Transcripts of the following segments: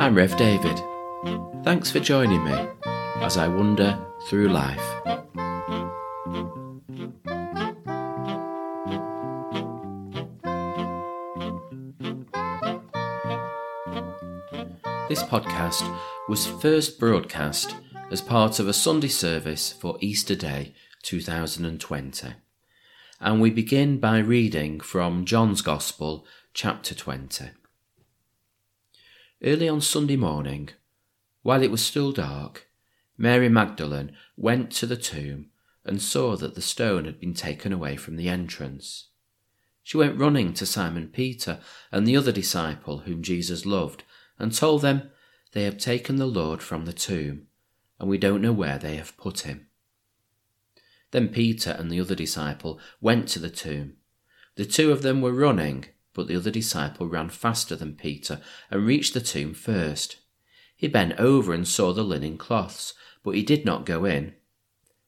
I'm Rev David. Thanks for joining me as I wander through life. This podcast was first broadcast as part of a Sunday service for Easter Day 2020. And we begin by reading from John's Gospel, chapter 20. Early on Sunday morning, while it was still dark, Mary Magdalene went to the tomb and saw that the stone had been taken away from the entrance. She went running to Simon Peter and the other disciple whom Jesus loved and told them, They have taken the Lord from the tomb, and we don't know where they have put him. Then Peter and the other disciple went to the tomb. The two of them were running, but the other disciple ran faster than Peter and reached the tomb first. He bent over and saw the linen cloths, but he did not go in.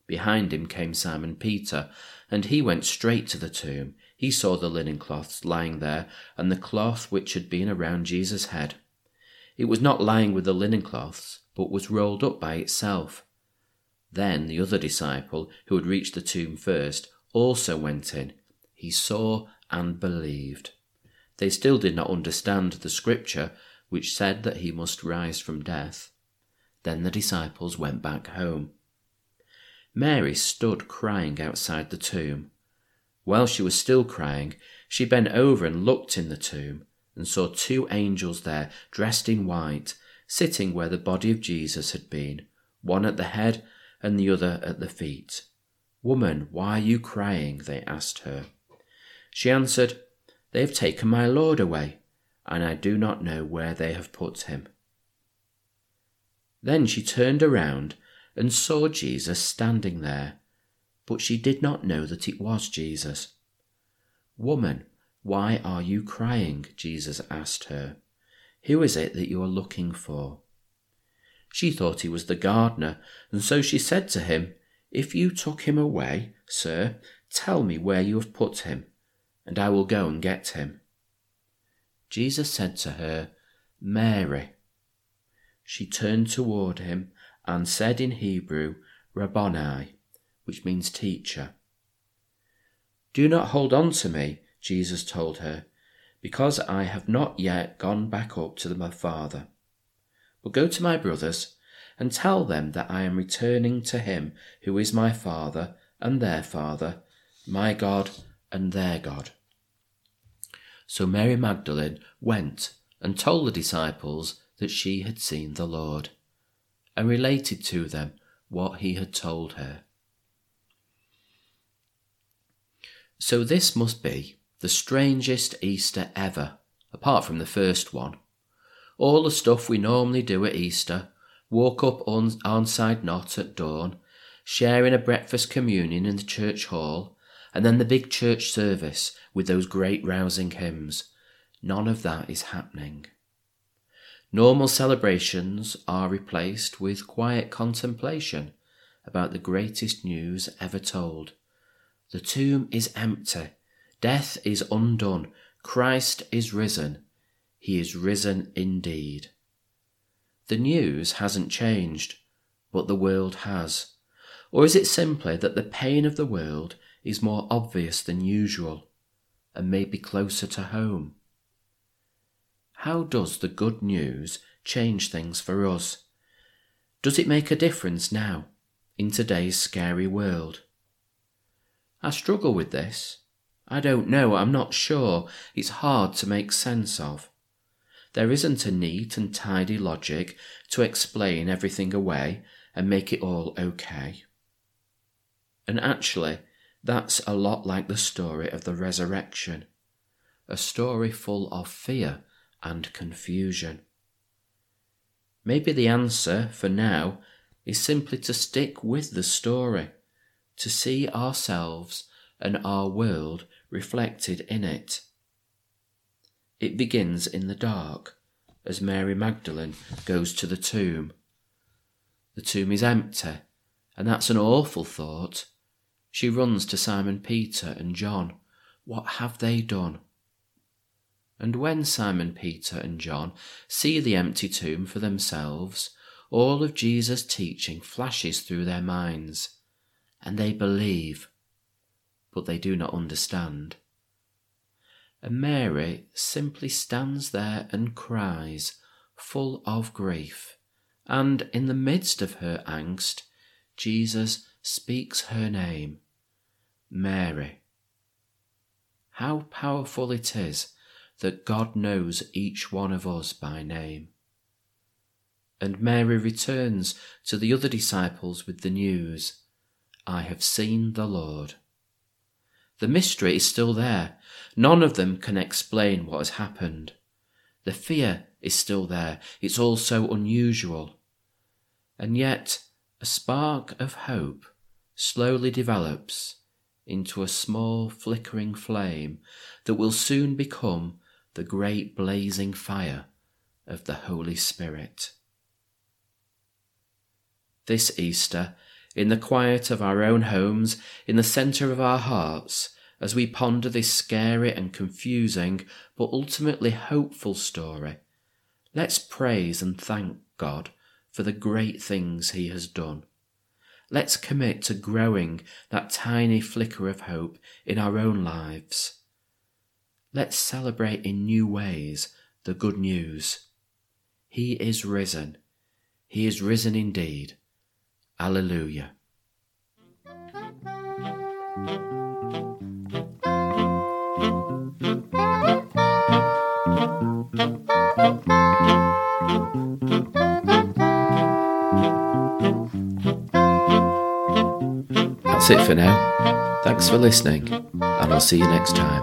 Behind him came Simon Peter, and he went straight to the tomb. He saw the linen cloths lying there, and the cloth which had been around Jesus' head. It was not lying with the linen cloths, but was rolled up by itself. Then the other disciple, who had reached the tomb first, also went in. He saw and believed. They still did not understand the scripture which said that he must rise from death. Then the disciples went back home. Mary stood crying outside the tomb. While she was still crying, she bent over and looked in the tomb, and saw two angels there, dressed in white, sitting where the body of Jesus had been, one at the head and the other at the feet. Woman, why are you crying? they asked her. She answered, They have taken my Lord away, and I do not know where they have put him. Then she turned around and saw Jesus standing there, but she did not know that it was Jesus. Woman, why are you crying? Jesus asked her. Who is it that you are looking for? She thought he was the gardener, and so she said to him, If you took him away, sir, tell me where you have put him, and I will go and get him. Jesus said to her, Mary. She turned toward him and said in Hebrew, Rabboni, which means teacher. Do not hold on to me, Jesus told her, because I have not yet gone back up to my Father. But go to my brothers and tell them that I am returning to him who is my Father and their Father, my God and their God. So Mary Magdalene went and told the disciples that she had seen the Lord, and related to them what he had told her. So this must be the strangest Easter ever, apart from the first one all the stuff we normally do at Easter, walk up on Arnside Knott at dawn, sharing a breakfast communion in the church hall, and then the big church service with those great rousing hymns. None of that is happening. Normal celebrations are replaced with quiet contemplation about the greatest news ever told. The tomb is empty, death is undone, Christ is risen, he is risen indeed. The news hasn't changed, but the world has. Or is it simply that the pain of the world is more obvious than usual and may be closer to home? How does the good news change things for us? Does it make a difference now in today's scary world? I struggle with this. I don't know, I'm not sure. It's hard to make sense of. There isn't a neat and tidy logic to explain everything away and make it all okay. And actually, that's a lot like the story of the resurrection, a story full of fear and confusion. Maybe the answer, for now, is simply to stick with the story, to see ourselves and our world reflected in it. It begins in the dark as Mary Magdalene goes to the tomb. The tomb is empty, and that's an awful thought. She runs to Simon Peter and John. What have they done? And when Simon Peter and John see the empty tomb for themselves, all of Jesus' teaching flashes through their minds, and they believe, but they do not understand. And Mary simply stands there and cries, full of grief, and in the midst of her angst, Jesus speaks her name, Mary. How powerful it is that God knows each one of us by name. And Mary returns to the other disciples with the news I have seen the Lord. The mystery is still there. None of them can explain what has happened. The fear is still there. It's all so unusual. And yet, a spark of hope slowly develops into a small flickering flame that will soon become the great blazing fire of the Holy Spirit. This Easter, in the quiet of our own homes, in the centre of our hearts, as we ponder this scary and confusing but ultimately hopeful story, let's praise and thank God for the great things He has done. Let's commit to growing that tiny flicker of hope in our own lives. Let's celebrate in new ways the good news. He is risen. He is risen indeed. Alleluia. That's it for now. Thanks for listening, and I'll see you next time.